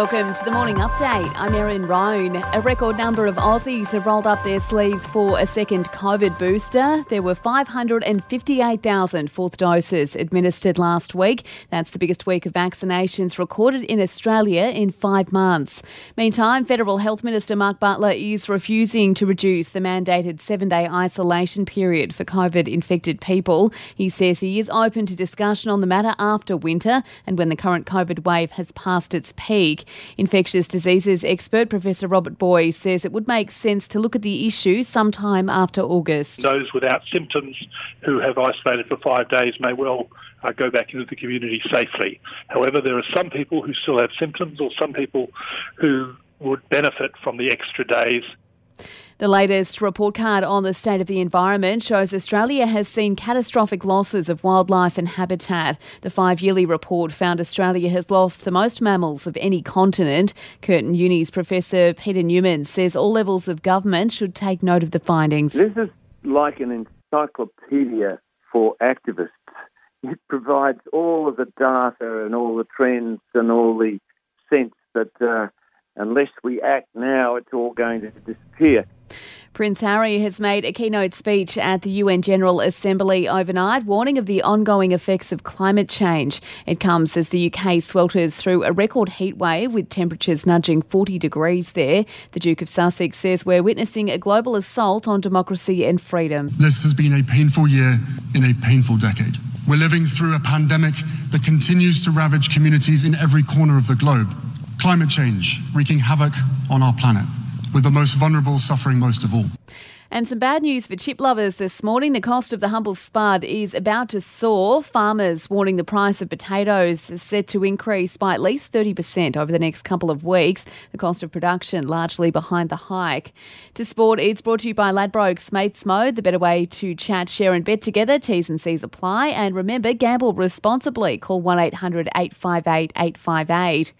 Welcome to the morning update. I'm Erin Roan. A record number of Aussies have rolled up their sleeves for a second COVID booster. There were 558,000 fourth doses administered last week. That's the biggest week of vaccinations recorded in Australia in five months. Meantime, Federal Health Minister Mark Butler is refusing to reduce the mandated seven day isolation period for COVID infected people. He says he is open to discussion on the matter after winter and when the current COVID wave has passed its peak. Infectious diseases expert Professor Robert Booy says it would make sense to look at the issue sometime after August. Those without symptoms who have isolated for five days may well uh, go back into the community safely. However, there are some people who still have symptoms or some people who would benefit from the extra days the latest report card on the state of the environment shows Australia has seen catastrophic losses of wildlife and habitat. The five yearly report found Australia has lost the most mammals of any continent. Curtin Uni's Professor Peter Newman says all levels of government should take note of the findings. This is like an encyclopedia for activists. It provides all of the data and all the trends and all the sense that uh, unless we act now, it's all going to disappear. Prince Harry has made a keynote speech at the UN General Assembly overnight, warning of the ongoing effects of climate change. It comes as the UK swelters through a record heat wave with temperatures nudging 40 degrees there. The Duke of Sussex says we're witnessing a global assault on democracy and freedom. This has been a painful year in a painful decade. We're living through a pandemic that continues to ravage communities in every corner of the globe. Climate change wreaking havoc on our planet with the most vulnerable suffering most of all. And some bad news for chip lovers this morning. The cost of the humble spud is about to soar. Farmers warning the price of potatoes is set to increase by at least 30% over the next couple of weeks. The cost of production largely behind the hike. To sport, it's brought to you by Ladbrokes Mates Mode, the better way to chat, share, and bet together. T's and C's apply. And remember, gamble responsibly. Call 1 800 858 858.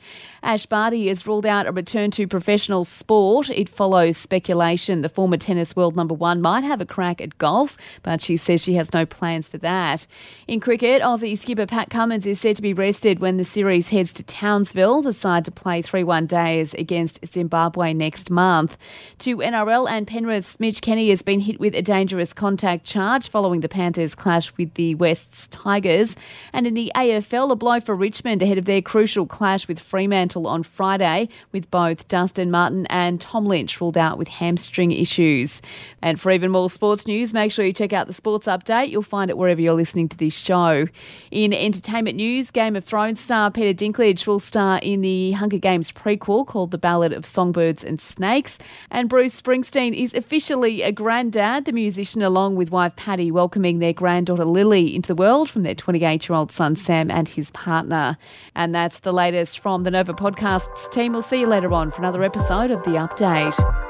Ash Barty has ruled out a return to professional sport. It follows speculation the former tennis world number one might have a crack at golf, but she says she has no plans for that. In cricket, Aussie skipper Pat Cummins is said to be rested when the series heads to Townsville, the side to play 3 1 days against Zimbabwe next month. To NRL and Penrith's Mitch Kenny has been hit with a dangerous contact charge following the Panthers' clash with the Wests Tigers. And in the AFL, a blow for Richmond ahead of their crucial clash with Fremantle on Friday, with both Dustin Martin and Tom Lynch ruled out with hamstring issues. And for even more sports news, make sure you check out the Sports Update. You'll find it wherever you're listening to this show. In entertainment news, Game of Thrones star Peter Dinklage will star in the Hunger Games prequel called The Ballad of Songbirds and Snakes. And Bruce Springsteen is officially a granddad, the musician, along with wife Patti, welcoming their granddaughter Lily into the world from their 28 year old son Sam and his partner. And that's the latest from the Nova Podcasts team. We'll see you later on for another episode of The Update.